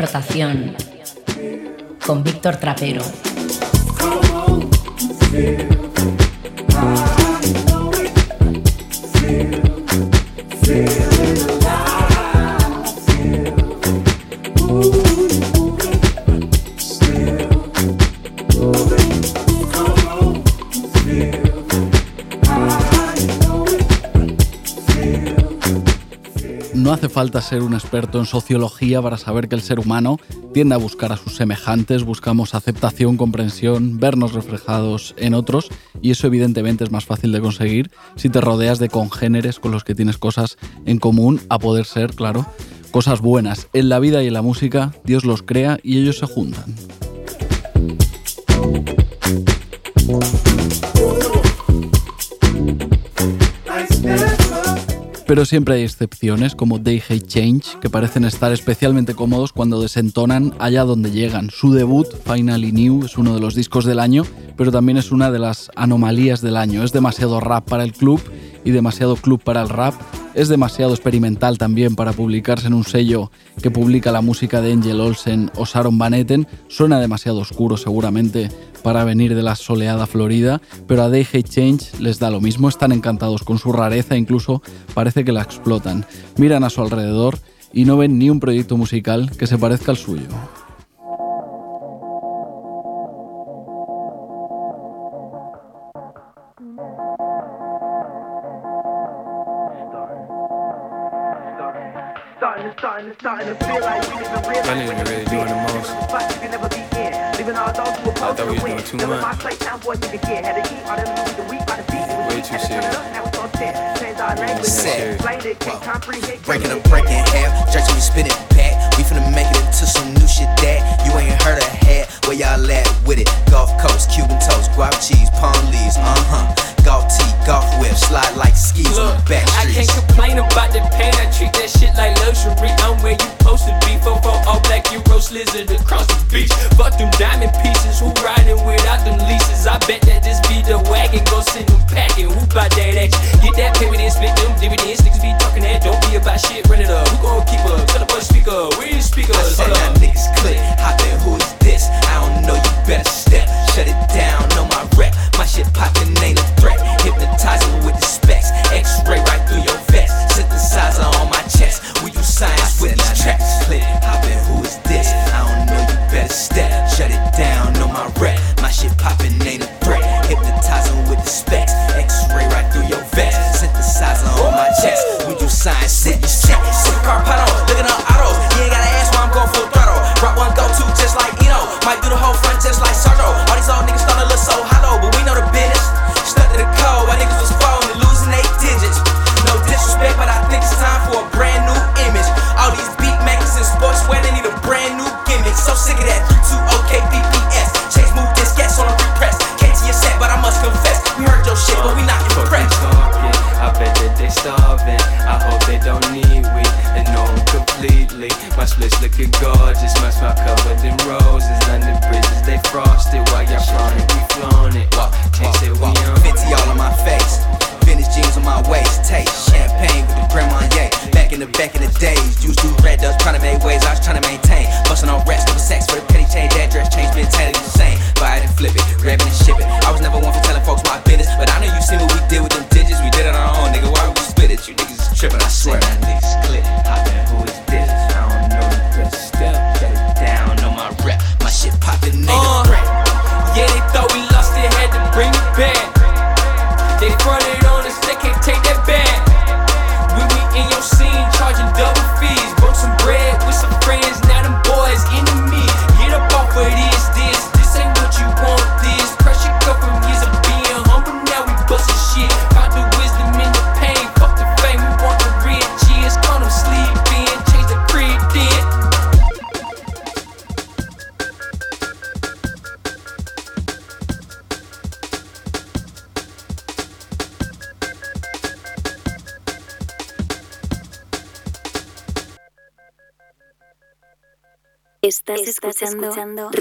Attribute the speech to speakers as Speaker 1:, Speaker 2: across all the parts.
Speaker 1: Rotación con Víctor Trapero.
Speaker 2: Falta ser un experto en sociología para saber que el ser humano tiende a buscar a sus semejantes, buscamos aceptación, comprensión, vernos reflejados en otros y eso evidentemente es más fácil de conseguir si te rodeas de congéneres con los que tienes cosas en común, a poder ser, claro, cosas buenas. En la vida y en la música Dios los crea y ellos se juntan. Pero siempre hay excepciones, como They Hate Change, que parecen estar especialmente cómodos cuando desentonan allá donde llegan. Su debut, Finally New, es uno de los discos del año, pero también es una de las anomalías del año. Es demasiado rap para el club y demasiado club para el rap. Es demasiado experimental también para publicarse en un sello que publica la música de Angel Olsen o Sharon Van Etten. Suena demasiado oscuro seguramente para venir de la soleada Florida, pero a They Hate Change les da lo mismo, están encantados con su rareza, incluso parece que la explotan. Miran a su alrededor y no ven ni un proyecto musical que se parezca al suyo.
Speaker 3: I didn't really do it the most. I thought we was doing too much. Way too serious.
Speaker 4: Sad. Breaking a break in half, stretching you spin it back. We finna make it into some new shit that you ain't heard of had. Where y'all at with it? Gulf Coast, Cuban toast, guap cheese, palm leaves, uh huh. Golf tee, golf whip, slide like skis on the back
Speaker 3: I can't complain about the pain. I treat that shit like luxury. I'm where you supposed to be. Fofo all black, you roast lizard across the beach. Fuck them diamond pieces. Who riding without them leases? I bet that this be the wagon. Go send them packing. Who bout that action? Get that payment and split them dividends. Niggas be talking that. Don't be about shit. Run it up. Who gon' keep up? Tell the boy speaker. Where you speakers?
Speaker 4: I said
Speaker 3: up.
Speaker 4: niggas click, hop in, who is this? I don't know, you better step. Shut it down, know my rep. My shit poppin' ain't a threat. Hypnotizing with the specs. X-ray right through your vest. Synthesizer on my chest. We do science with these tracks. Click, hop in, who is this? I don't know, you better step. Shut it down, know my rep. My shit poppin' ain't a threat. Hypnotizing with the specs. X-ray right through your vest. Synthesizer on my chest. We do science with these tracks. Car pot on,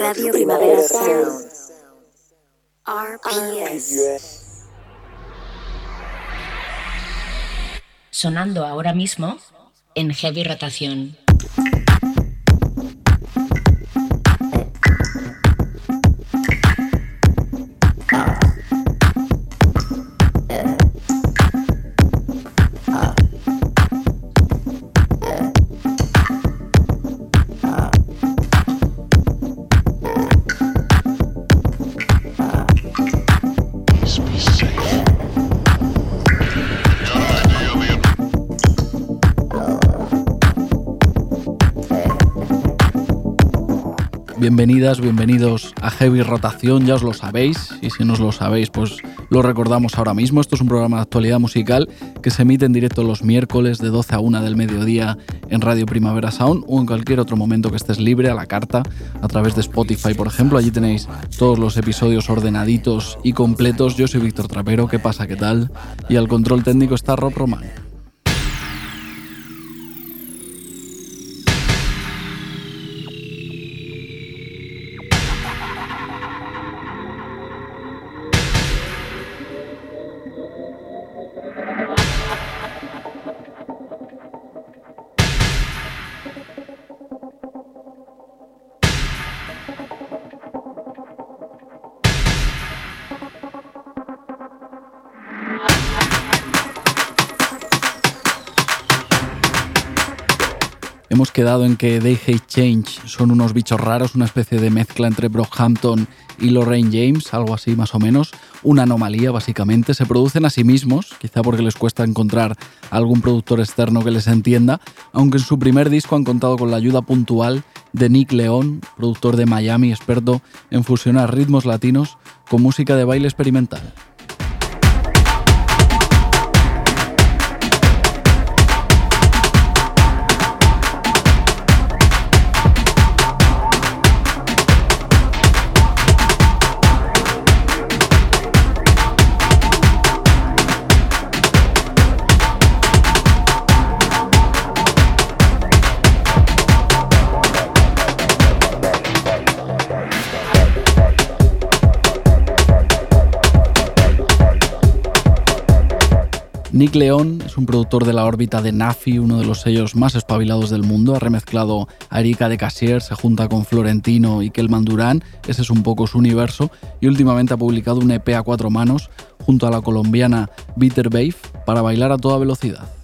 Speaker 5: Radio Primavera Sound. RPS.
Speaker 1: Sonando ahora mismo en heavy rotación.
Speaker 2: Bienvenidas, bienvenidos a Heavy Rotación, ya os lo sabéis, y si no os lo sabéis, pues lo recordamos ahora mismo. Esto es un programa de actualidad musical que se emite en directo los miércoles de 12 a 1 del mediodía en Radio Primavera Sound o en cualquier otro momento que estés libre a la carta a través de Spotify, por ejemplo. Allí tenéis todos los episodios ordenaditos y completos. Yo soy Víctor Trapero, ¿qué pasa? ¿Qué tal? Y al control técnico está Rob Román. Quedado en que They Hate Change son unos bichos raros, una especie de mezcla entre Brockhampton y Lorraine James, algo así más o menos, una anomalía básicamente. Se producen a sí mismos, quizá porque les cuesta encontrar algún productor externo que les entienda, aunque en su primer disco han contado con la ayuda puntual de Nick León, productor de Miami, experto en fusionar ritmos latinos con música de baile experimental. Nick León es un productor de la órbita de Nafi, uno de los sellos más espabilados del mundo. Ha remezclado a Erika de Casier, se junta con Florentino y Kelman Durán, ese es un poco su universo, y últimamente ha publicado un EP a cuatro manos junto a la colombiana Bitter Babe para bailar a toda velocidad.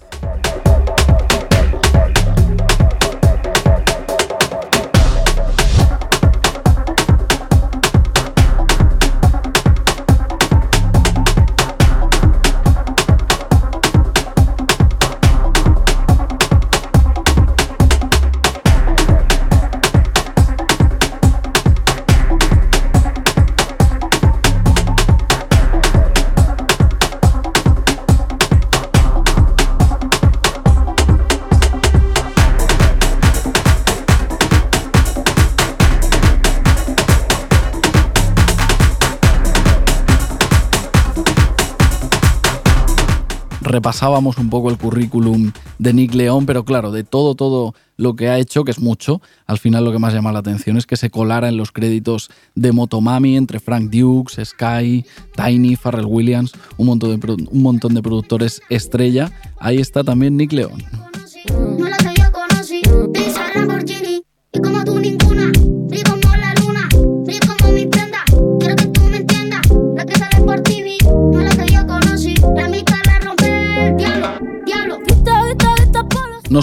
Speaker 2: Repasábamos un poco el currículum de Nick León, pero claro, de todo, todo lo que ha hecho, que es mucho, al final lo que más llama la atención es que se colara en los créditos de Motomami entre Frank Dukes, Sky, Tiny, Pharrell Williams, un montón de, un montón de productores estrella. Ahí está también Nick León. No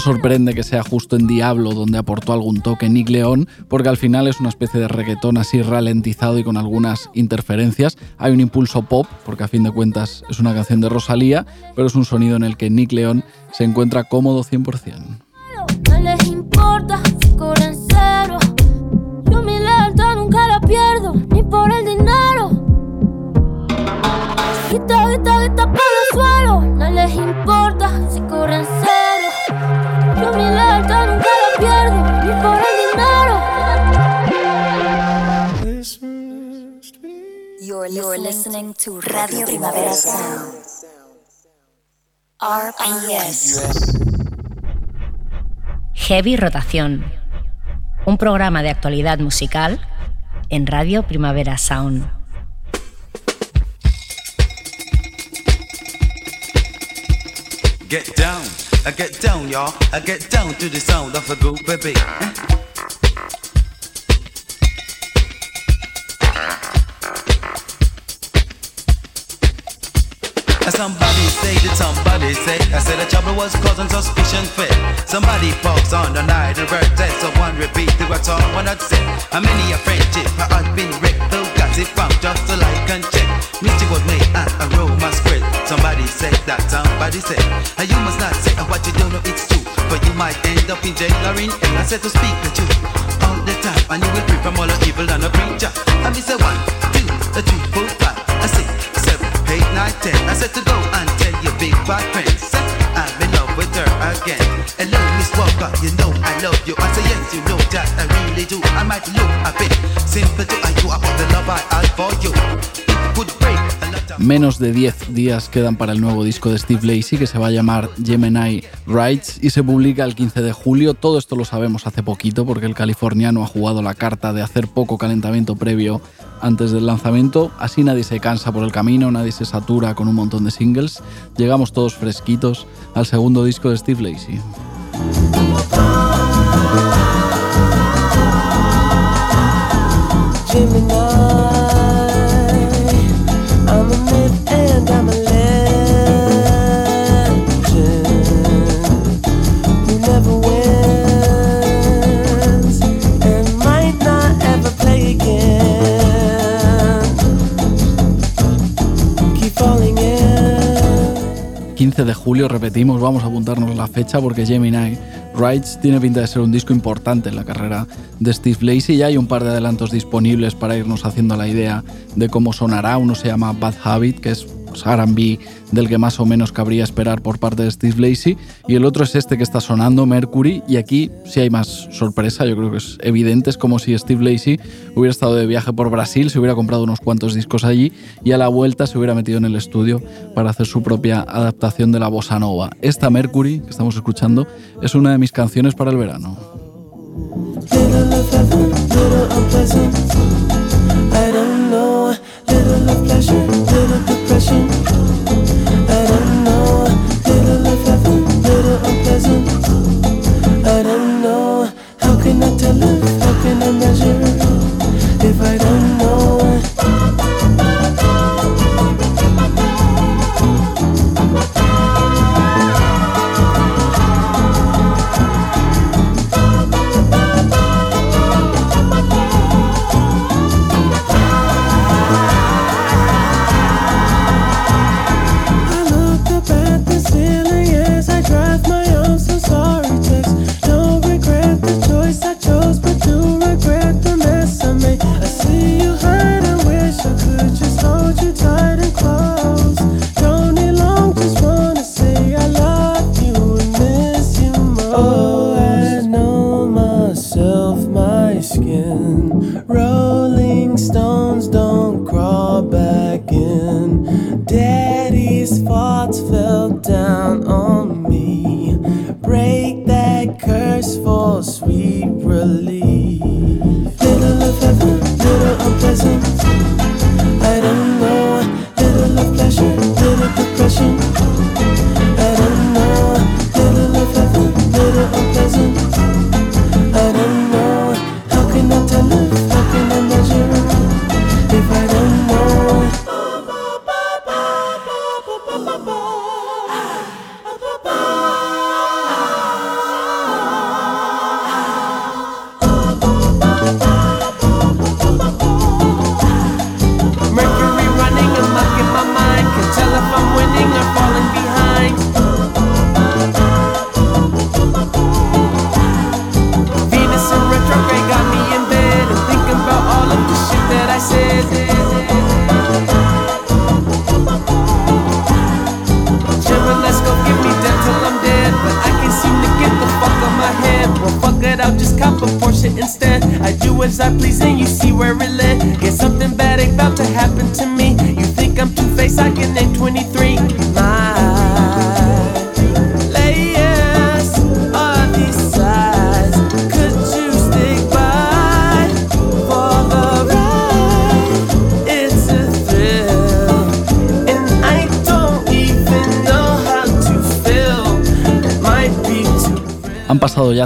Speaker 2: sorprende que sea justo en Diablo donde aportó algún toque Nick León, porque al final es una especie de reggaetón así ralentizado y con algunas interferencias. Hay un impulso pop, porque a fin de cuentas es una canción de Rosalía, pero es un sonido en el que Nick León se encuentra cómodo 100%. No les importa cero. Yo mi lealtad nunca la pierdo, ni por el. Por el suelo, no les importa si corren cero. Yo mi lealtad nunca la pierdo, ni por el dinero.
Speaker 5: You're, You're listening to Radio Primavera Sound. RPS.
Speaker 1: Heavy Rotación. un programa de actualidad musical en Radio Primavera Sound.
Speaker 6: Get down, I get down, y'all. I get down to the sound of a good baby. Uh. Somebody say that somebody say I said the trouble was causing suspicion fit. Somebody pokes on the night and bird dead. Someone repeat the what's all one had said. How many a friendship I had been wrecked? Who got it from just to like and check. Mystic was made and aroma spread. Somebody said that somebody said. And you must not say what you don't know it's true. But you might end up in jail or in hell. I said to speak the truth all the time. And you will free from all the evil and the preacher. I me say one, two, three, four, five, six, seven, eight, nine, ten. I said to go and tell your big bad friends. I'm in love with her again. Hello, Miss Walker, you know I love you. I say yes, you know that I really do. I might look a bit simple to you about the love I had for you.
Speaker 2: Menos de 10 días quedan para el nuevo disco de Steve Lacey que se va a llamar Gemini Rights y se publica el 15 de julio. Todo esto lo sabemos hace poquito porque el californiano ha jugado la carta de hacer poco calentamiento previo antes del lanzamiento. Así nadie se cansa por el camino, nadie se satura con un montón de singles. Llegamos todos fresquitos al segundo disco de Steve Lacey. 15 de julio, repetimos, vamos a apuntarnos la fecha porque Gemini Rights tiene pinta de ser un disco importante en la carrera de Steve Lacey. Ya hay un par de adelantos disponibles para irnos haciendo la idea de cómo sonará. Uno se llama Bad Habit, que es pues, RB del que más o menos cabría esperar por parte de Steve Lacey. Y el otro es este que está sonando, Mercury. Y aquí sí hay más sorpresa, yo creo que es evidente. Es como si Steve Lacey hubiera estado de viaje por Brasil, se hubiera comprado unos cuantos discos allí y a la vuelta se hubiera metido en el estudio para hacer su propia adaptación de la bossa nova. Esta Mercury que estamos escuchando es una de mis canciones para el verano.
Speaker 7: Little of pleasure, little depression.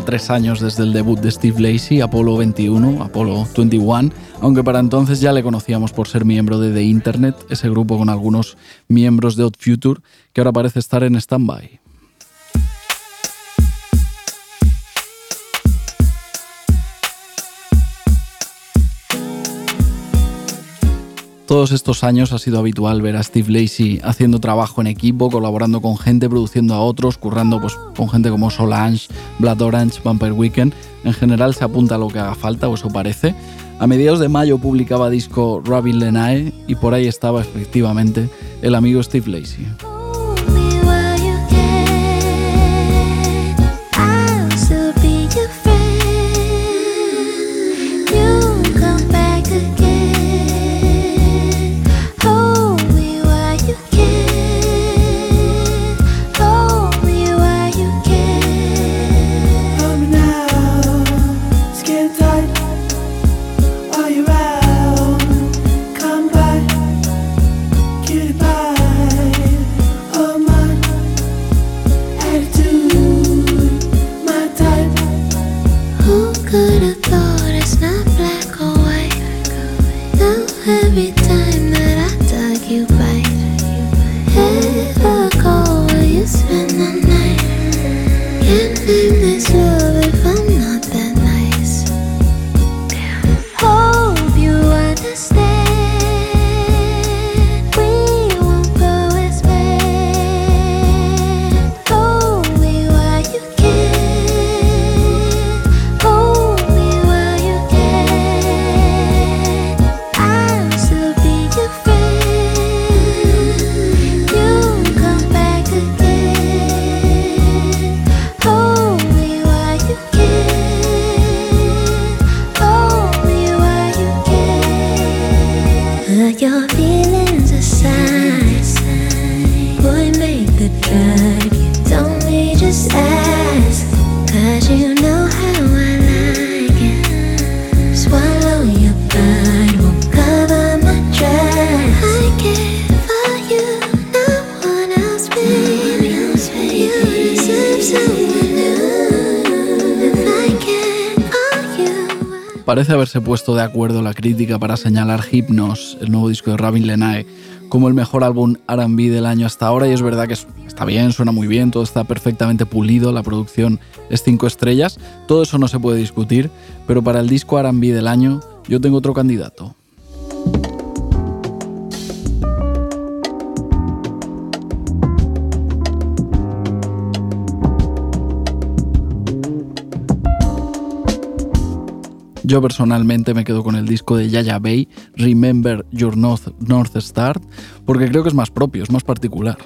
Speaker 8: Tres años desde el debut de Steve Lacey, Apollo 21, Apollo 21, aunque para entonces ya le conocíamos por ser miembro de The Internet, ese grupo con algunos miembros de Odd Future que ahora parece estar en stand-by. Todos estos años ha sido habitual ver a Steve Lacey haciendo trabajo en equipo, colaborando con gente, produciendo a otros, currando pues, con gente como Solange, Blood Orange, Vampire Weekend. En general se apunta a lo que haga falta, o eso parece. A mediados de mayo publicaba disco Robin Lenae y por ahí estaba efectivamente el amigo Steve Lacey. Parece haberse puesto de acuerdo la crítica para señalar Hypnos, el nuevo disco de Rabin Lenae, como el mejor álbum RB del año hasta ahora y es verdad que está bien, suena muy bien, todo está perfectamente pulido, la producción es 5 estrellas, todo eso no se puede discutir, pero para el disco RB del año yo tengo otro candidato. Yo personalmente me quedo con el disco de Yaya Bay, Remember Your North, North Star, porque creo que es más propio, es más particular.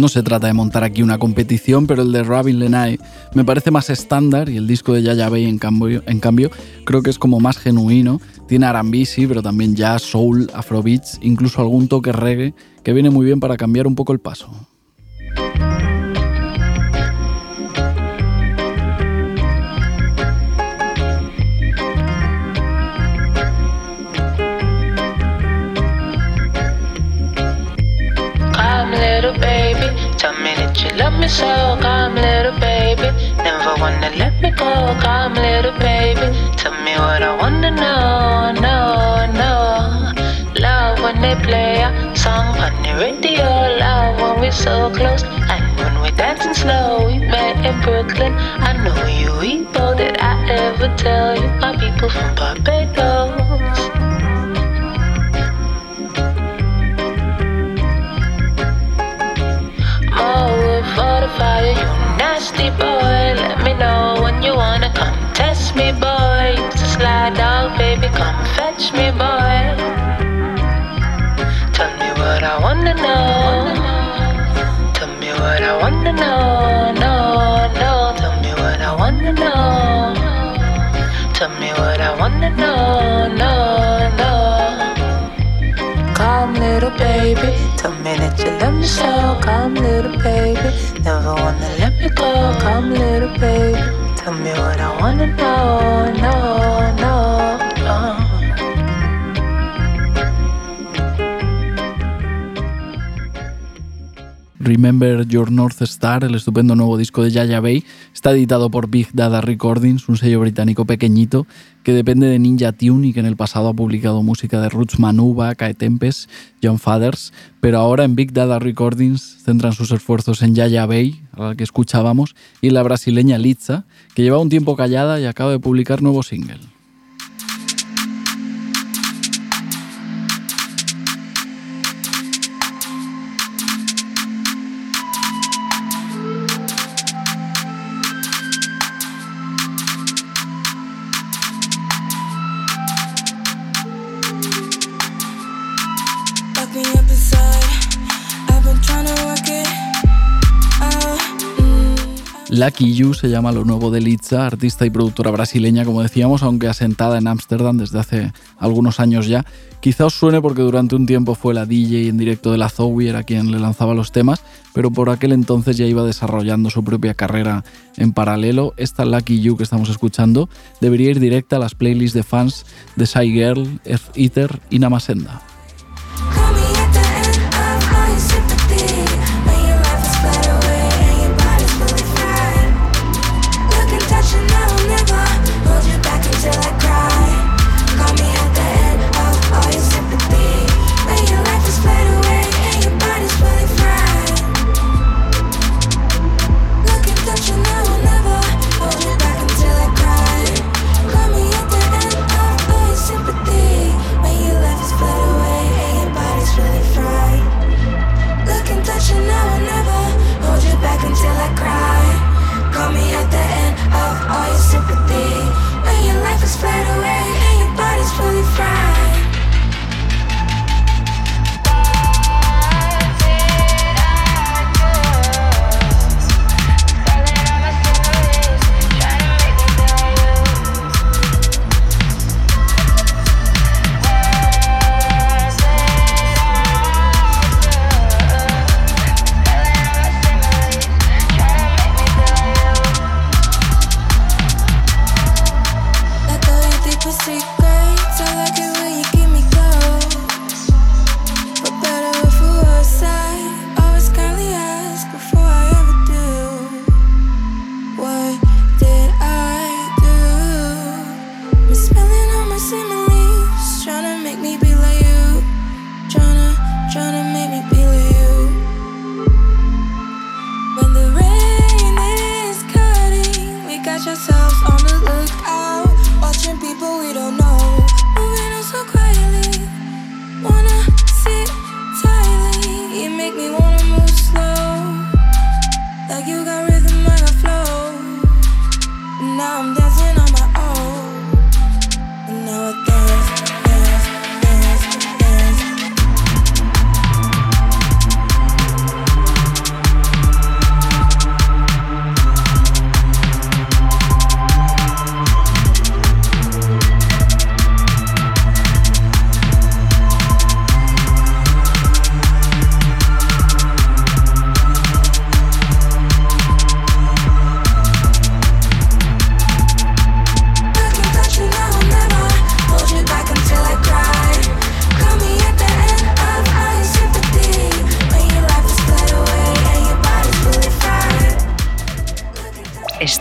Speaker 8: No se trata de montar aquí una competición, pero el de Robin Lenay me parece más estándar y el disco de Yaya Bay en cambio, en cambio creo que es como más genuino. Tiene sí, pero también jazz, soul, afrobeats, incluso algún toque reggae que viene muy bien para cambiar un poco el paso.
Speaker 9: so calm, little baby. Never wanna let me go, calm, little baby. Tell me what I wanna know, no, no. Love when they play a song on the radio. Love when we're so close. And when we're dancing slow, we met in Brooklyn. I know you people all that I ever tell you. My people from Barbados. Boy. Let me know when you wanna come test me, boy. Slide dog, baby, come fetch me, boy. Tell me what I wanna know. Tell me what I wanna know. No, no. Tell me what I wanna know. Tell me what I wanna know. No, no. Come, little baby. Tell me that you love me so. Come, little baby. Never wanna let go. Come, little baby. Tell me what I wanna know. No, no,
Speaker 10: Remember Your North Star, el estupendo nuevo disco de Yaya Bay, está editado por Big Dada Recordings, un sello británico pequeñito que depende de Ninja Tune y que en el pasado ha publicado música de Roots Manuba, Kae Tempest, John Fathers, pero ahora en Big Dada Recordings centran sus esfuerzos en Yaya Bay, a la que escuchábamos, y la brasileña Litza, que lleva un tiempo callada y acaba de publicar nuevo single. Lucky You se llama lo nuevo de Litza, artista y productora brasileña, como decíamos, aunque asentada en Ámsterdam desde hace algunos años ya. Quizá os suene porque durante un tiempo fue la DJ en directo de la Zoe, era quien le lanzaba los temas, pero por aquel entonces ya iba desarrollando su propia carrera en paralelo. Esta Lucky You que estamos escuchando debería ir directa a las playlists de fans de Shy Earth Eater y Namasenda.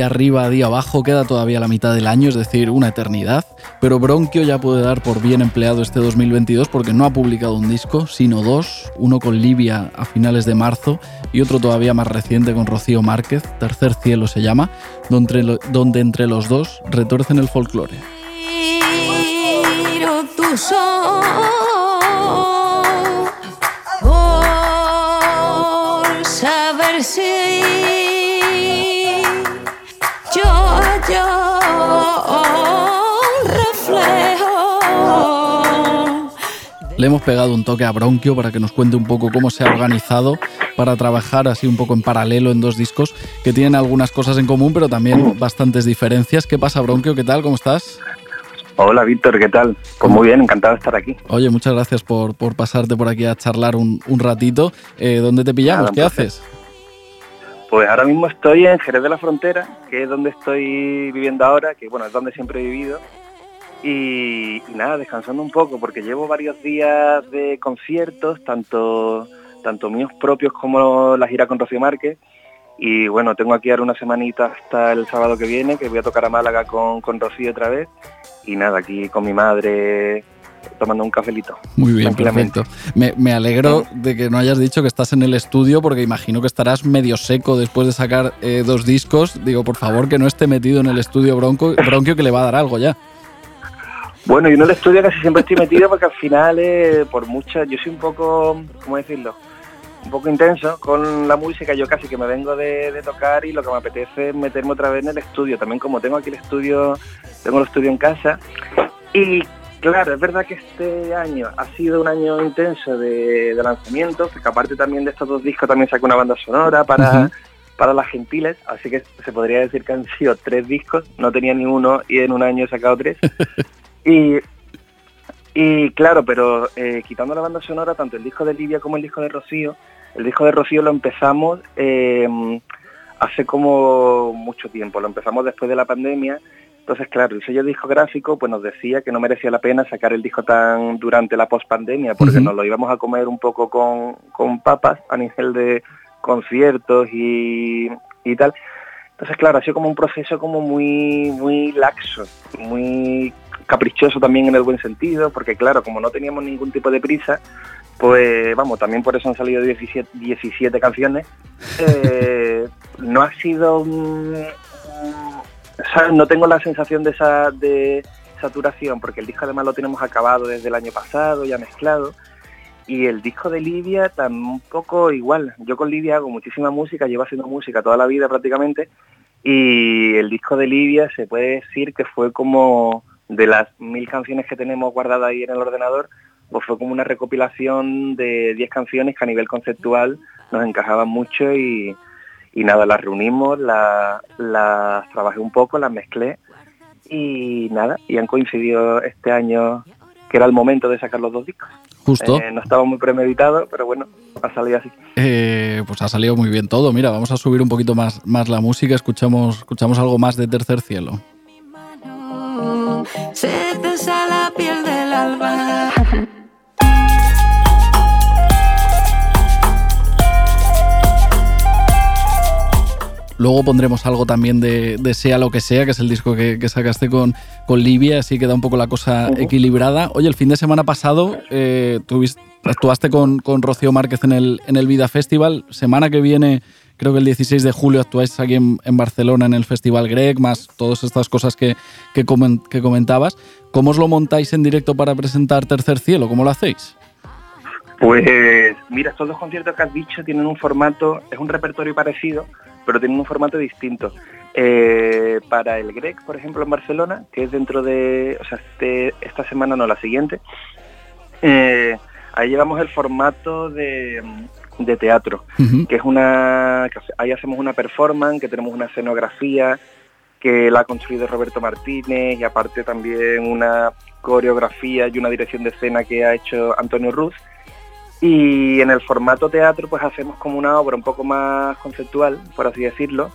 Speaker 2: Día arriba, día abajo, queda todavía la mitad del año, es decir, una eternidad, pero Bronquio ya puede dar por bien empleado este 2022 porque no ha publicado un disco, sino dos, uno con Livia a finales de marzo y otro todavía más reciente con Rocío Márquez, Tercer Cielo se llama, donde, entre los dos retorcen el folclore. Le hemos pegado un toque a Bronquio para que nos cuente un poco cómo se ha organizado para trabajar así un poco en paralelo en dos discos que tienen algunas cosas en común, pero también bastantes diferencias. ¿Qué pasa, Bronquio? ¿Qué tal? ¿Cómo estás?
Speaker 11: Hola Víctor, ¿qué tal? Pues muy bien, encantado de estar aquí.
Speaker 2: Oye, muchas gracias por, por pasarte por aquí a charlar un, un ratito. Eh, ¿Dónde te pillamos?
Speaker 11: Nada,
Speaker 2: ¿Qué haces?
Speaker 11: Pues ahora mismo estoy en Jerez de la Frontera, que es donde estoy viviendo ahora, que bueno, es donde siempre he vivido. Y, nada, descansando un poco, porque llevo varios días de conciertos, tanto, tanto míos propios como la gira con Rocío Márquez. Y bueno, tengo aquí ahora una semanita hasta el sábado que viene, que voy a tocar a Málaga con, con Rocío otra vez. Y nada, aquí con mi madre tomando un cafelito.
Speaker 2: Muy bien, perfecto. Me, me alegro de que no hayas dicho que estás en el estudio porque imagino que estarás medio seco después de sacar eh, dos discos. Digo, por favor, que no esté metido en el estudio bronco, Bronquio que le va a dar algo ya.
Speaker 11: Bueno, y en el estudio casi siempre estoy metido porque al final, eh, por muchas, yo soy un poco, ¿cómo decirlo? Un poco intenso con la música, yo casi que me vengo de, de tocar y lo que me apetece es meterme otra vez en el estudio. También como tengo aquí el estudio, tengo el estudio en casa. Y claro, es verdad que este año ha sido un año intenso de, de lanzamientos, porque aparte también de estos dos discos también saqué una banda sonora para, para las gentiles, así que se podría decir que han sido tres discos, no tenía ni uno y en un año he sacado tres. Y, y claro, pero eh, quitando la banda sonora, tanto el disco de Livia como el disco de Rocío, el disco de Rocío lo empezamos eh, hace como mucho tiempo, lo empezamos después de la pandemia. Entonces, claro, el sello discográfico pues nos decía que no merecía la pena sacar el disco tan durante la pospandemia, porque
Speaker 2: Ujú.
Speaker 11: nos lo íbamos a comer un poco con, con papas a nivel de conciertos y, y tal. Entonces, claro, ha sido como un proceso como muy, muy laxo, muy caprichoso también en el buen sentido, porque claro, como no teníamos ningún tipo de prisa, pues vamos, también por eso han salido 17, 17 canciones. Eh, no ha sido... un- No tengo la sensación de esa de saturación, porque el disco además lo tenemos acabado desde el año pasado, ya mezclado. Y el disco de Lidia tampoco igual. Yo con Lidia hago muchísima música, llevo haciendo música toda la vida prácticamente. Y el disco de Lidia se puede decir que fue como de las mil canciones que tenemos guardadas ahí en el ordenador, pues fue como una recopilación de 10 canciones que a nivel conceptual nos encajaban mucho y, y nada, las reunimos, la- las trabajé un poco, las mezclé y nada, y han coincidido este año que era el momento de sacar los dos discos.
Speaker 2: Justo.
Speaker 11: Eh, no estaba muy premeditado, pero bueno, ha salido así.
Speaker 2: Eh, pues ha salido muy bien todo. Mira, vamos a subir un poquito más, más la música. Escuchamos, escuchamos algo más de Tercer Cielo. Luego pondremos algo también de, de Sea lo que sea, que es el disco que, que sacaste con, con Livia, así queda un poco la cosa equilibrada. Oye, el fin de semana pasado eh, tuviste- actuaste con, con Rocío Márquez en el, en el Vida Festival. Semana que viene, creo que el 16 de julio, actuáis aquí en, en Barcelona en el Festival Greg, más todas estas cosas que, que, comen- que comentabas. ¿Cómo os lo montáis en directo para presentar Tercer Cielo? ¿Cómo lo hacéis?
Speaker 11: Pues mira, estos dos conciertos que has dicho tienen un formato, es un repertorio parecido, pero tienen un formato distinto. Eh, para el Grec, por ejemplo, en Barcelona, que es dentro de, o sea, este- esta semana no, la siguiente, eh, ahí llevamos el formato de, de teatro, que es una, que ahí hacemos una performance, que tenemos una escenografía, que la ha construido Roberto Martínez y aparte también una coreografía y una dirección de escena que ha hecho Antonio Ruz. Y en el formato teatro pues hacemos como una obra un poco más conceptual, por así decirlo,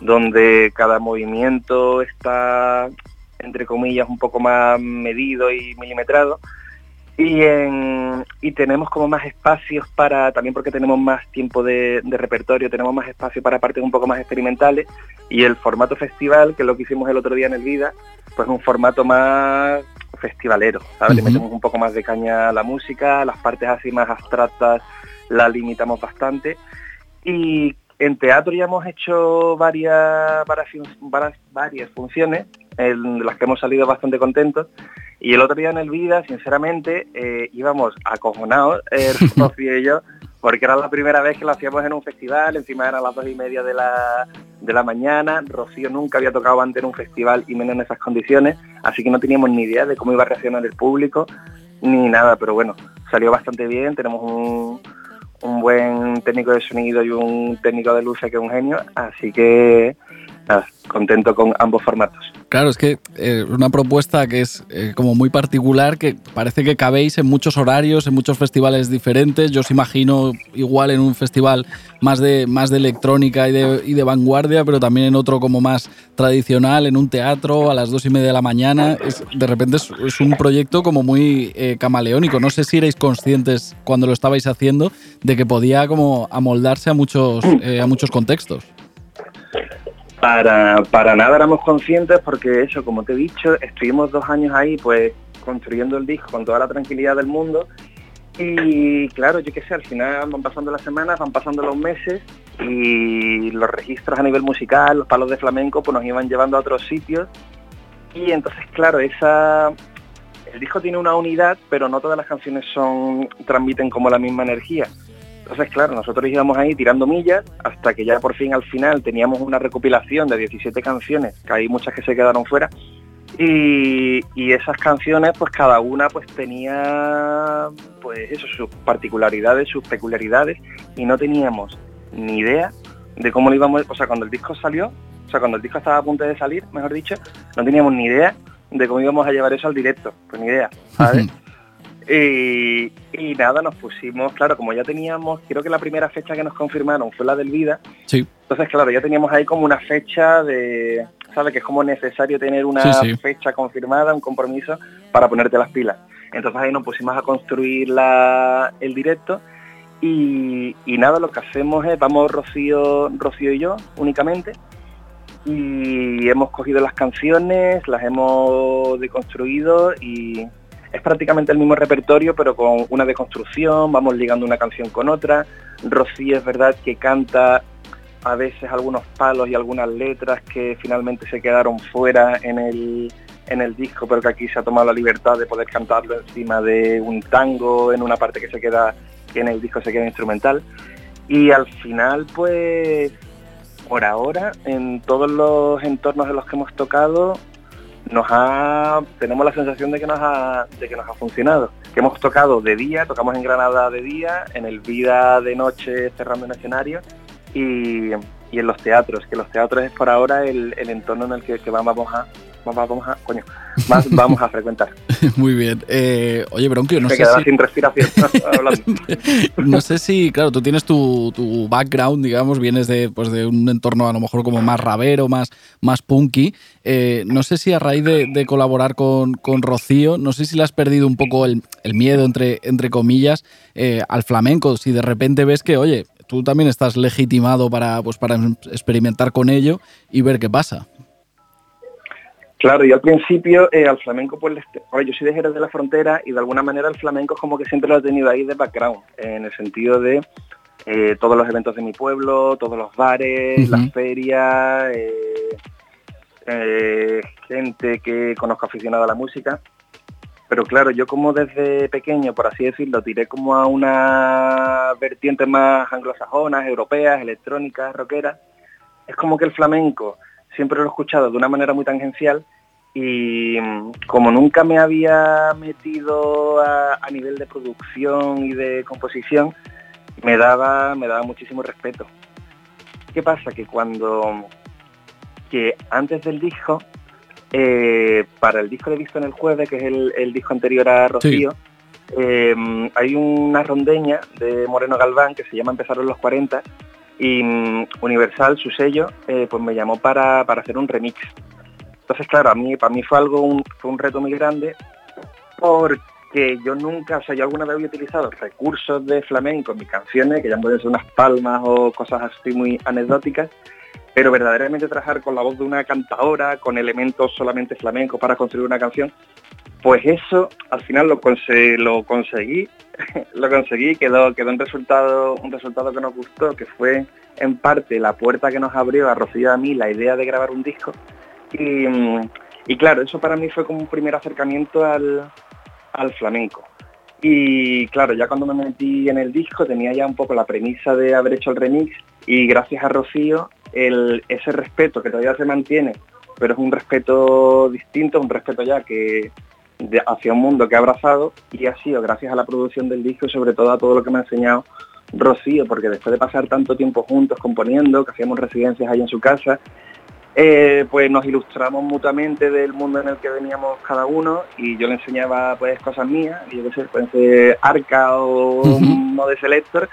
Speaker 11: donde cada movimiento está, entre comillas, un poco más medido y milimetrado. Y, en- y tenemos como más espacios para, también porque tenemos más tiempo de, de repertorio, tenemos más espacio para partes un poco más experimentales. Y el formato festival, que es lo que hicimos el otro día en el Vida, pues un formato más festivalero, ¿sabes? Le
Speaker 2: Ujú.
Speaker 11: metemos un poco más de caña a la música, las partes así más abstractas las limitamos bastante. Y en teatro ya hemos hecho varias, varias, varias, funciones en las que hemos salido bastante contentos. Y el otro día en el Vida, sinceramente, eh, íbamos acojonados, eh, Rocío y yo, porque era la primera vez que lo hacíamos en un festival, encima eran las dos y media de la, de la mañana, Rocío nunca había tocado antes en un festival y menos en esas condiciones, así que no teníamos ni idea de cómo iba a reaccionar el público, ni nada, pero bueno, salió bastante bien, tenemos un, un buen técnico de sonido y un técnico de luces que es un genio, así que contento con ambos formatos.
Speaker 2: Claro, es que eh, una propuesta que es eh, como muy particular, que parece que cabéis en muchos horarios, en muchos festivales diferentes. Yo os imagino igual en un festival más de, más de electrónica y de, y de vanguardia, pero también en otro como más tradicional, en un teatro a las dos y media de la mañana. De repente es, es un proyecto como muy eh, camaleónico. No sé si erais conscientes cuando lo estabais haciendo de que podía como amoldarse a muchos, eh, a muchos contextos.
Speaker 11: Para, para nada éramos conscientes porque eso, como te he dicho, estuvimos dos años ahí pues construyendo el disco con toda la tranquilidad del mundo y claro, yo qué sé, al final van pasando las semanas, van pasando los meses y los registros a nivel musical, los palos de flamenco pues nos iban llevando a otros sitios y entonces claro, esa el disco tiene una unidad, pero no todas las canciones son transmiten como la misma energía. Entonces, claro, nosotros íbamos ahí tirando millas hasta que ya por fin al final teníamos una recopilación de 17 canciones, que hay muchas que se quedaron fuera. Y, esas canciones, pues cada una pues tenía pues eso, sus particularidades, sus peculiaridades, y no teníamos ni idea de cómo lo íbamos, o sea, cuando el disco salió, o sea, cuando el disco estaba a punto de salir, mejor dicho, no teníamos ni idea de cómo íbamos a llevar eso al directo, pues ni idea, ¿sabes? Y, y nada, nos pusimos, claro, como ya teníamos, creo que la primera fecha que nos confirmaron fue la del Vida,
Speaker 2: Sí.
Speaker 11: entonces claro, ya teníamos ahí como una fecha de, ¿sabes? Que es como necesario tener una
Speaker 2: Sí, sí.
Speaker 11: fecha confirmada, un compromiso para ponerte las pilas. Entonces ahí nos pusimos a construir la, el directo y, y nada, lo que hacemos es, vamos Rocío, Rocío y yo únicamente, y hemos cogido las canciones, las hemos deconstruido y es prácticamente el mismo repertorio pero con una deconstrucción, vamos ligando una canción con otra. Rocío es verdad que canta a veces algunos palos y algunas letras que finalmente se quedaron fuera en el, en el disco, pero que aquí se ha tomado la libertad de poder cantarlo encima de un tango en una parte que se queda, que en el disco se queda instrumental. Y al final, pues, por ahora, en todos los entornos en los que hemos tocado, nos ha, tenemos la sensación de que nos ha, de que nos ha funcionado. Que hemos tocado de día, tocamos en Granada de día, en el Vida de noche cerrando en escenario y, y en los teatros, que los teatros es por ahora el, el entorno en el que, que vamos a vamos a, coño, más vamos a frecuentar.
Speaker 2: Muy bien. Eh, oye, Bronquio, no
Speaker 11: Me
Speaker 2: sé
Speaker 11: quedaba
Speaker 2: si...
Speaker 11: sin respiración hablando.
Speaker 2: no sé si, claro, tú tienes tu, tu background, digamos, vienes de, pues, de un entorno a lo mejor como más rabero, más, más punky. Eh, no sé si a raíz de, de colaborar con, con, Rocío, no sé si le has perdido un poco el, el miedo, entre, entre comillas, eh, al flamenco. Si de repente ves que, oye, tú también estás legitimado para, pues, para experimentar con ello y ver qué pasa.
Speaker 11: Claro, yo al principio eh, al flamenco, pues, oye, yo soy de Jerez de la Frontera y de alguna manera el flamenco es como que siempre lo he tenido ahí de background, en el sentido de eh, todos los eventos de mi pueblo, todos los bares, uh -huh. las ferias, eh, gente que conozco aficionada a la música. Pero claro, yo como desde pequeño, por así decirlo, tiré como a una vertiente más anglosajonas, europeas, electrónicas, rockeras. Es como que el flamenco siempre lo he escuchado de una manera muy tangencial y como nunca me había metido a, a, nivel de producción y de composición, me daba, me daba muchísimo respeto. ¿Qué pasa? Que cuando, que antes del disco, eh, para el disco de Visto en el Jueves, que es el, el disco anterior a Rocío, sí. eh, hay una rondeña de Moreno Galván que se llama Empezaron los 40 y um, Universal, su sello, eh, pues me llamó para, para, hacer un remix. Entonces, claro, a mí, para mí fue algo, un, fue un reto muy grande que yo nunca, o sea, yo alguna vez había utilizado recursos de flamenco en mis canciones, que ya pueden ser unas palmas o cosas así muy anecdóticas, pero verdaderamente trabajar con la voz de una cantadora, con elementos solamente flamencos para construir una canción, pues eso al final lo, conse- lo conseguí, lo conseguí, quedó, quedó un resultado, un resultado que nos gustó, que fue en parte la puerta que nos abrió a Rocío a mí la idea de grabar un disco. Y, y claro, eso para mí fue como un primer acercamiento al, al flamenco. Y claro, ya cuando me metí en el disco tenía ya un poco la premisa de haber hecho el remix y gracias a Rocío el, ese respeto que todavía se mantiene, pero es un respeto distinto, un respeto ya que de- hacia un mundo que ha abrazado y ha sido gracias a la producción del disco y sobre todo a todo lo que me ha enseñado Rocío, porque después de pasar tanto tiempo juntos componiendo, que hacíamos residencias ahí en su casa, eh, pues nos ilustramos mutuamente del mundo en el que veníamos cada uno y yo le enseñaba pues cosas mías, y yo qué sé, pueden ser arca o mode selector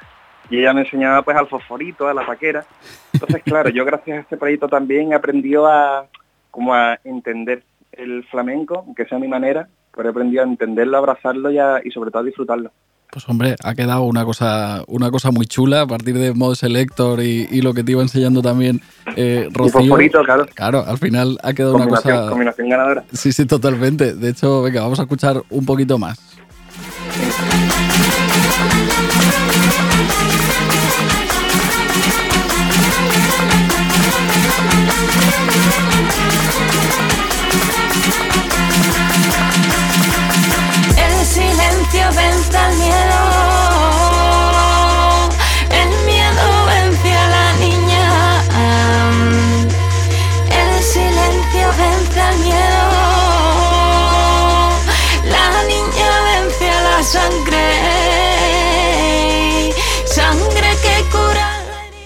Speaker 11: y ella me enseñaba pues al fosforito, a la paquera. Entonces claro, yo gracias a este proyecto también aprendió a como a entender el flamenco, aunque sea a mi manera, pero he aprendido a entenderlo, a abrazarlo y, a- y sobre todo a disfrutarlo.
Speaker 2: Pues hombre, ha quedado una cosa, una cosa muy chula a partir de Mod Selector y, y lo que te iba enseñando también eh, Rocío.
Speaker 11: fosforito, claro.
Speaker 2: Claro, al final ha quedado una cosa...
Speaker 11: combinación ganadora.
Speaker 2: Sí, sí, totalmente. De hecho, venga, vamos a escuchar un poquito más.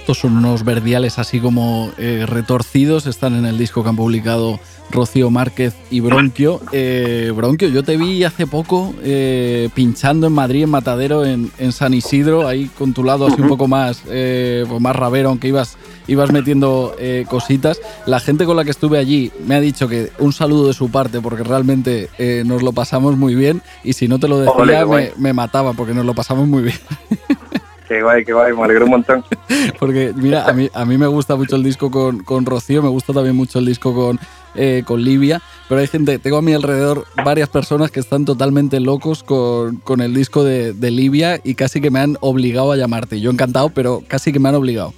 Speaker 2: Estos son unos verdiales así como eh, retorcidos, están en el disco que han publicado Rocío Márquez y Bronquio. Eh, Bronquio, yo te vi hace poco eh, pinchando en Madrid, en Matadero, en, en San Isidro, ahí con tu lado así un poco más, eh, pues más rabero, aunque ibas, ibas metiendo cositas. La gente con la que estuve allí me ha dicho que un saludo de su parte, porque realmente nos lo pasamos muy bien, y si no te lo decía,
Speaker 11: Ole, qué
Speaker 2: me, me mataba, porque nos lo pasamos muy bien.
Speaker 11: Qué guay, qué guay, me alegro un montón.
Speaker 2: Porque, mira, a mí, a mí me gusta mucho el disco con, con Rocío, me gusta también mucho el disco con, eh, con Livia, pero hay gente, tengo a mi alrededor varias personas que están totalmente locos con, con el disco de, de Livia y casi que me han obligado a llamarte. Yo encantado, pero casi que me han obligado.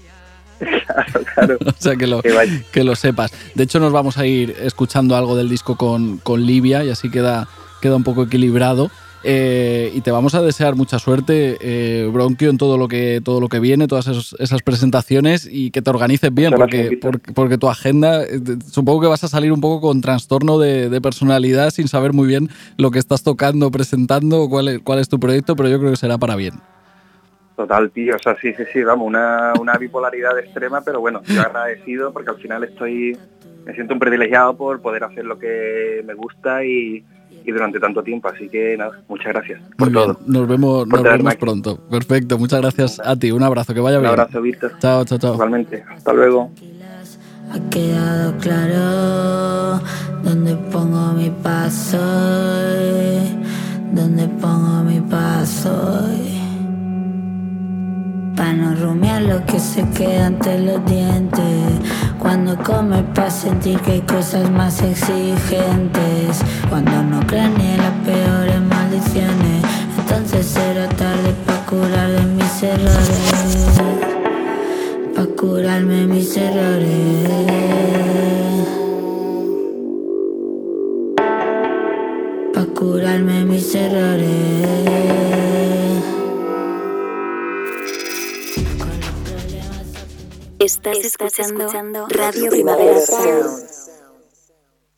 Speaker 2: o sea, que lo, que lo sepas. De hecho, nos vamos a ir escuchando algo del disco con, con Livia y así queda, queda un poco equilibrado. Eh, y te vamos a desear mucha suerte, eh, Bronquio, en todo lo que todo lo que viene, todas esos- esas presentaciones y que te organices bien, porque, porque, porque tu agenda, eh, supongo que vas a salir un poco con trastorno de, de personalidad sin saber muy bien lo que estás tocando, presentando, cuál es, cuál es tu proyecto, pero yo creo que será para bien.
Speaker 11: Total, tío, o sea, sí, sí, sí, vamos, una, una bipolaridad extrema, pero bueno, yo agradecido porque al final estoy, me siento un privilegiado por poder hacer lo que me gusta y, y durante tanto tiempo, así que nada, muchas gracias por
Speaker 2: Muy bien,
Speaker 11: todo.
Speaker 2: nos vemos,
Speaker 11: Por
Speaker 2: nos vemos pronto. Perfecto, muchas gracias a ti, un abrazo, que vaya
Speaker 11: Un
Speaker 2: bien.
Speaker 11: abrazo, Víctor.
Speaker 2: Chao, chao, chao.
Speaker 11: Igualmente, hasta luego.
Speaker 12: Ha quedado claro dónde pongo mi paso, dónde pongo mi paso. eh. Pa' no rumiar lo que se queda entre los dientes. Cuando come pa' sentir que hay cosas más exigentes. Cuando no en las peores maldiciones. Entonces será tarde pa' curar de mis errores. Pa' curarme mis errores. Pa' curarme mis errores.
Speaker 5: Estás, escuchando, Radio Primavera Sound.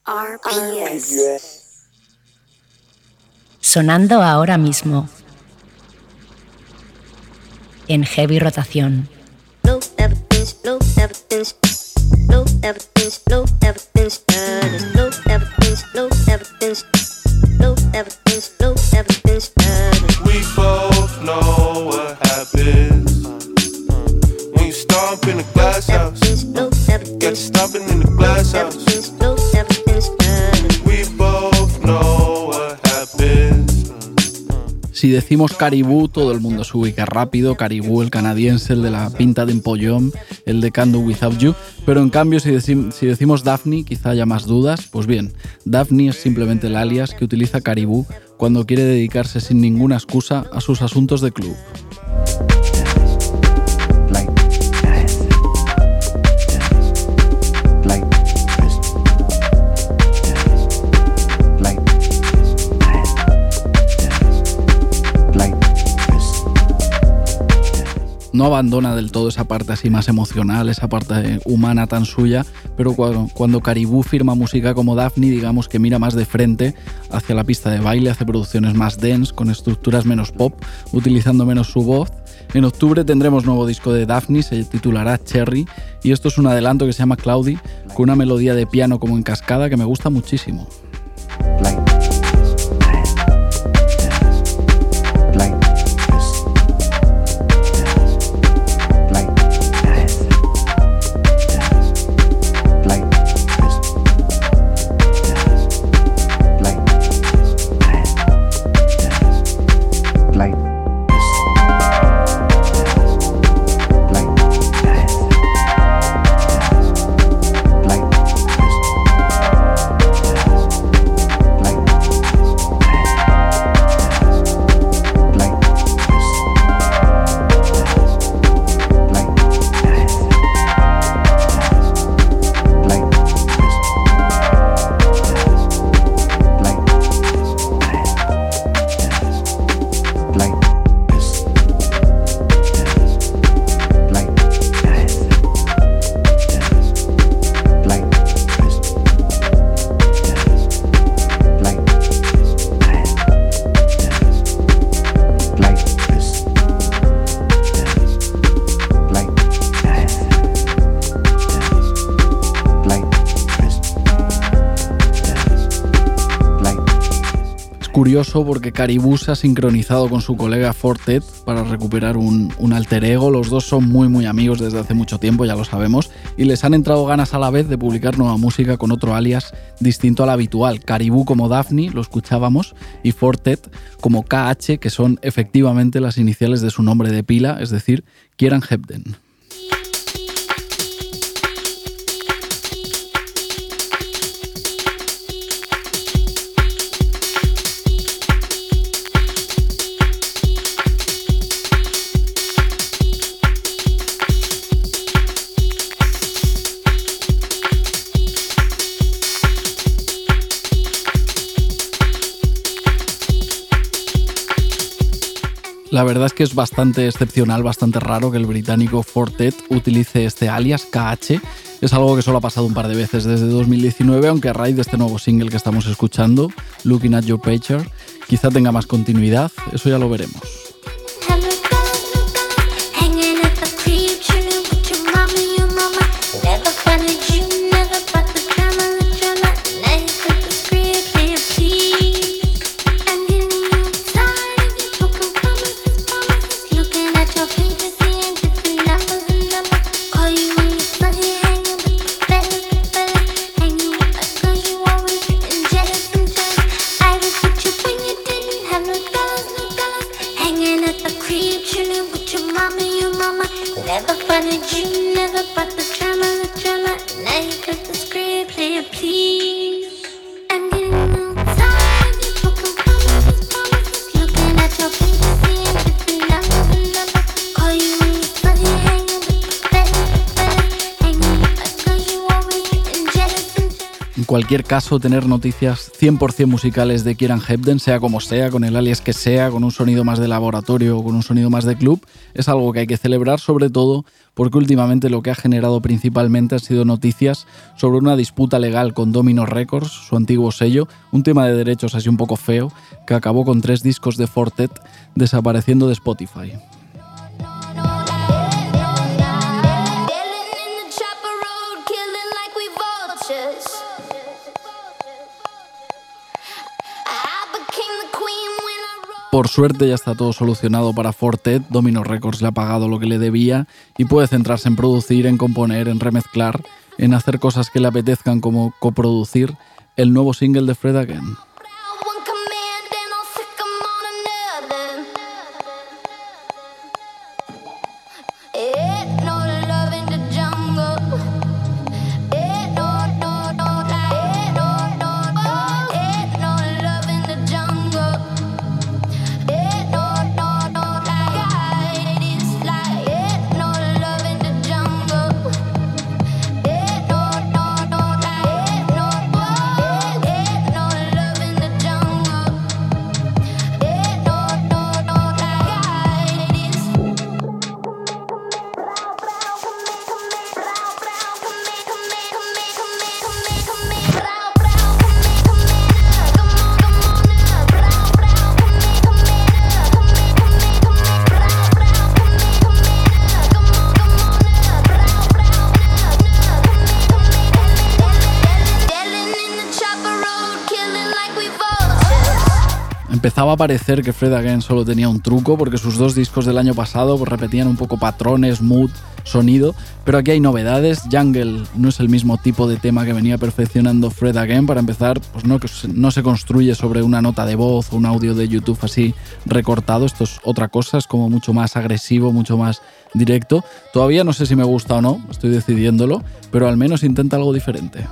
Speaker 5: RPS.
Speaker 1: Sonando ahora mismo. En heavy rotación.
Speaker 13: No evidence, no evidence, no evidence,
Speaker 2: decimos Caribú, todo el mundo se ubica rápido. Caribú, el canadiense, el de la pinta de empollón, el de Can Do Without You. Pero en cambio, si, si decimos Daphne, quizá haya más dudas. Pues bien, Daphne es simplemente el alias que utiliza Caribú cuando quiere dedicarse sin ninguna excusa a sus asuntos de club. No abandona del todo esa parte así más emocional, esa parte humana tan suya, pero cuando, cuando Caribú firma música como Daphne, digamos que mira más de frente hacia la pista de baile, hace producciones más dense, con estructuras menos pop, utilizando menos su voz. En octubre tendremos nuevo disco de Daphne, se titulará Cherry, y esto es un adelanto que se llama Cloudy, con una melodía de piano como en cascada que me gusta muchísimo. Curioso porque Caribou se ha sincronizado con su colega Fortet para recuperar un, alter ego. Los dos son muy muy amigos desde hace mucho tiempo, ya lo sabemos, y les han entrado ganas a la vez de publicar nueva música con otro alias distinto al habitual. Caribou como Daphne, lo escuchábamos, y Fortet como KH, que son efectivamente las iniciales de su nombre de pila, es decir, Kieran Hebden. La verdad es que es bastante excepcional, bastante raro que el británico Fortet utilice este alias KH. Es algo que solo ha pasado un par de veces desde 2019, aunque a raíz de este nuevo single que estamos escuchando, Looking at Your Picture, quizá tenga más continuidad, eso ya lo veremos. Cualquier caso, tener noticias 100% musicales de Kieran Hebden, sea como sea, con el alias que sea, con un sonido más de laboratorio o con un sonido más de club, es algo que hay que celebrar, sobre todo porque últimamente lo que ha generado principalmente han sido noticias sobre una disputa legal con Domino Records, su antiguo sello, un tema de derechos así un poco feo, que acabó con tres discos de Fortet desapareciendo de Spotify. Por suerte ya está todo solucionado para Fortet, Domino Records le ha pagado lo que le debía y puede centrarse en producir, en componer, en remezclar, en hacer cosas que le apetezcan como coproducir el nuevo single de Fred Again.
Speaker 14: Empezaba a parecer que Fred Again solo tenía un truco porque sus dos discos del año pasado pues, repetían un poco patrones, mood, sonido, pero aquí hay novedades. Jungle no es el mismo tipo de tema que venía perfeccionando Fred Again. Para empezar, pues no, no se construye sobre una nota de voz o un audio de YouTube así recortado. Esto es otra cosa, es como mucho más agresivo, mucho más directo. Todavía no sé si me gusta o no, estoy decidiéndolo, pero al menos intenta algo diferente.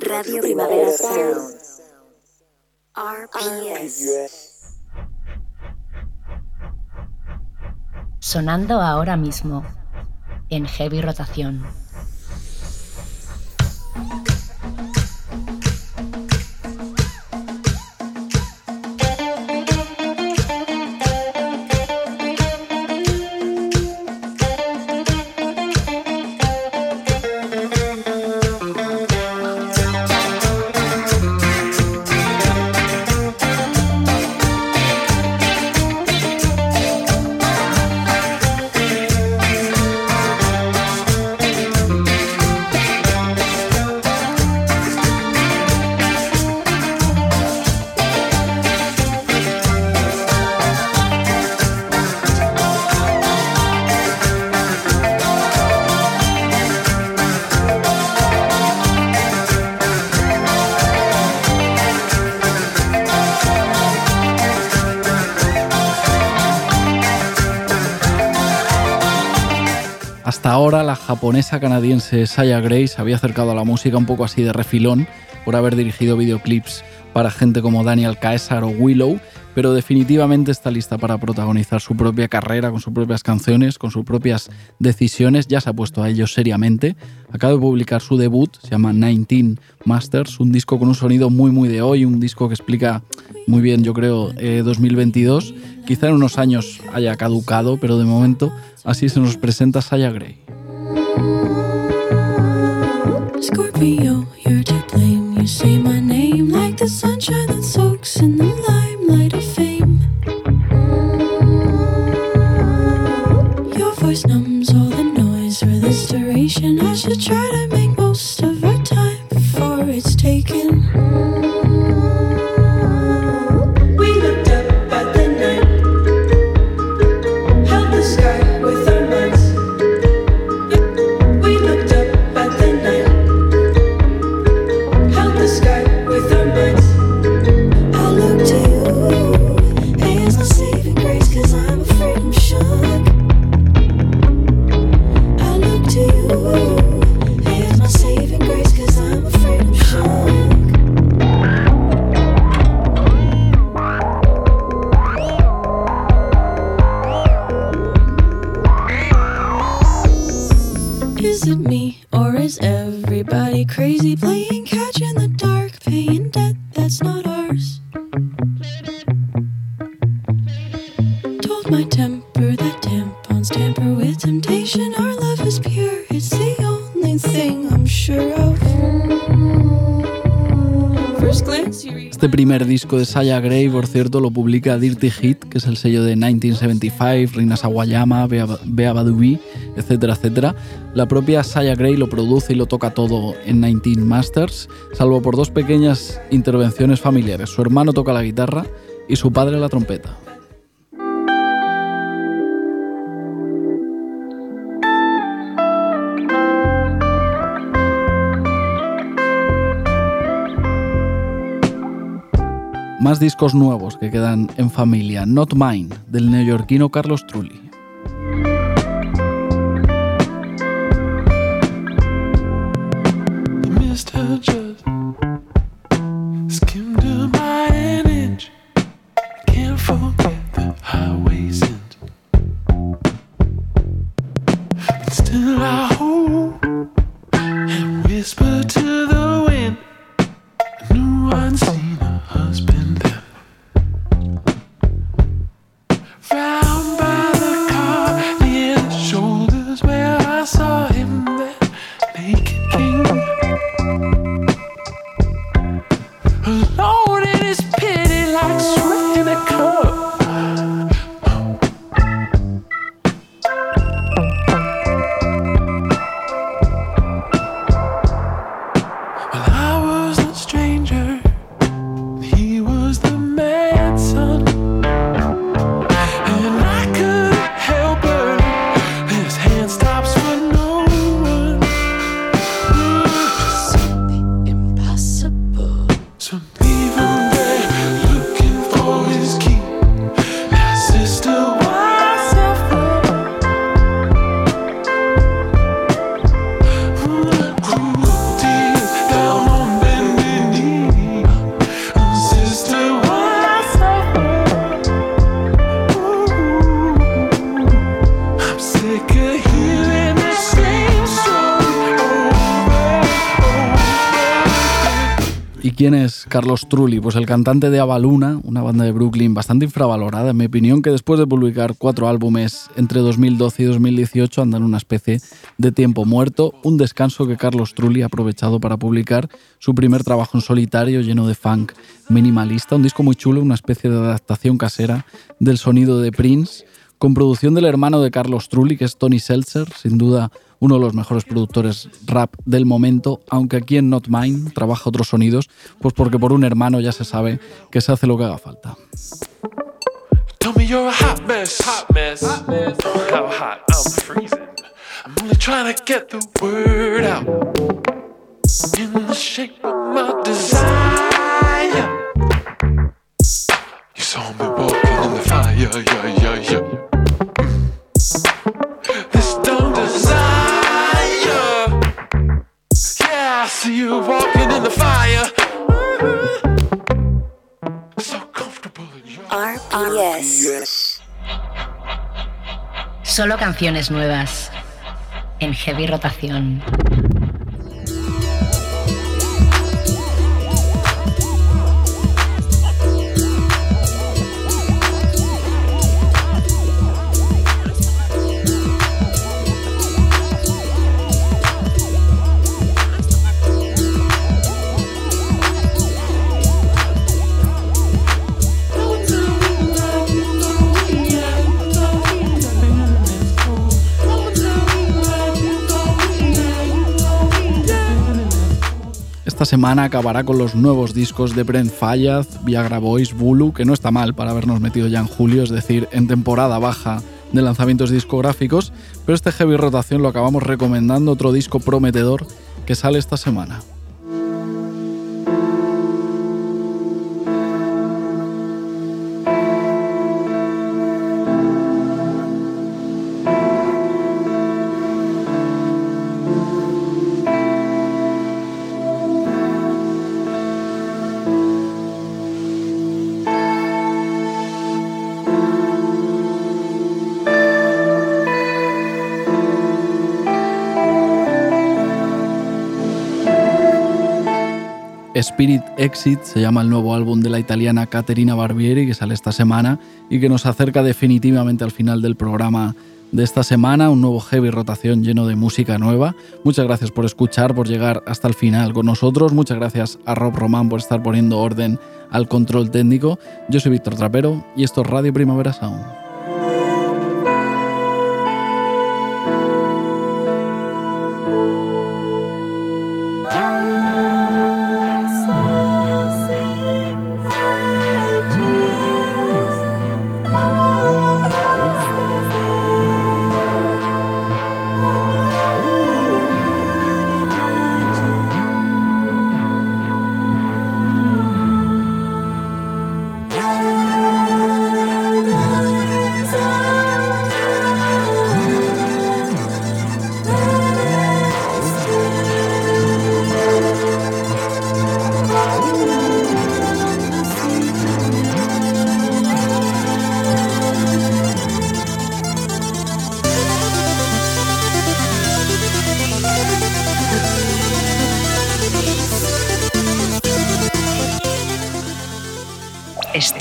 Speaker 5: Radio Primavera Sound. RPS.
Speaker 15: Sonando ahora mismo en heavy rotación. Japonesa canadiense Saya Gray se había acercado a la música un poco así de refilón por haber dirigido videoclips para gente como Daniel Caesar o Willow, pero definitivamente está lista para protagonizar su propia carrera con sus propias canciones, con sus propias decisiones, ya se ha puesto a ello seriamente. Acaba de publicar su debut, se llama 19 Masters, un disco con un sonido muy muy de hoy, un disco que explica muy bien, yo creo, 2022. Eh, Quizá en unos años haya caducado, pero de momento así se nos presenta Saya Gray. Scorpio, you're to blame. You say my name like the sunshine that soaks in the limelight of fame. Your voice numbs all the noise for this duration. I should try to make most of our time before it's taken. Disco de Saya Gray, por cierto, lo publica Dirty Hit, que es el sello de 1975, Reina Sawayama, Bea Badubi, etcétera, etcétera. La propia Saya Gray lo produce y lo toca todo en 19 Masters, salvo por dos pequeñas intervenciones familiares. Su hermano toca la guitarra y su padre la trompeta.
Speaker 1: Más discos nuevos que quedan en familia. Not Mine, del neoyorquino Carlos Trulli. Carlos Trulli? Pues el cantante de Avaluna, una banda de Brooklyn bastante infravalorada, en mi opinión, que después de publicar cuatro álbumes entre 2012 y 2018 andan una especie de tiempo muerto, un descanso que Carlos Trulli ha aprovechado para publicar su primer trabajo en solitario lleno de funk minimalista, un disco muy chulo, una especie de adaptación casera del sonido de Prince, con producción del hermano de Carlos Trulli, que es Tony Seltzer, sin duda uno de los mejores productores rap del momento, aunque aquí en Not Mine trabaja otros sonidos, pues porque por un hermano ya se sabe que se hace lo que haga falta. Tell me you're a hot mess. Hot mess. Hot mess. How hot? I'm freezing. I'm only trying to get the word out. In the shape of my desire. You saw me walking in the fire, yeah, yeah, yeah. See you walking in the fire. So comfortable in your RPS.
Speaker 16: Solo canciones nuevas en heavy rotación.
Speaker 1: Esta semana acabará con los nuevos discos de Brent Fayaz, Viagra Boys, Bulu, que no está mal para habernos metido ya en julio, es decir, en temporada baja de lanzamientos discográficos, pero este heavy rotación lo acabamos recomendando otro disco prometedor que sale esta semana. Spirit Exit se llama el nuevo álbum de la italiana Caterina Barbieri que sale esta semana y que nos acerca definitivamente al final del programa de esta semana, un nuevo heavy rotación lleno de música nueva. Muchas gracias por escuchar, por llegar hasta el final con nosotros. Muchas gracias a Rob Román por estar poniendo orden al control técnico. Yo soy Víctor Trapero y esto es Radio Primavera Sound.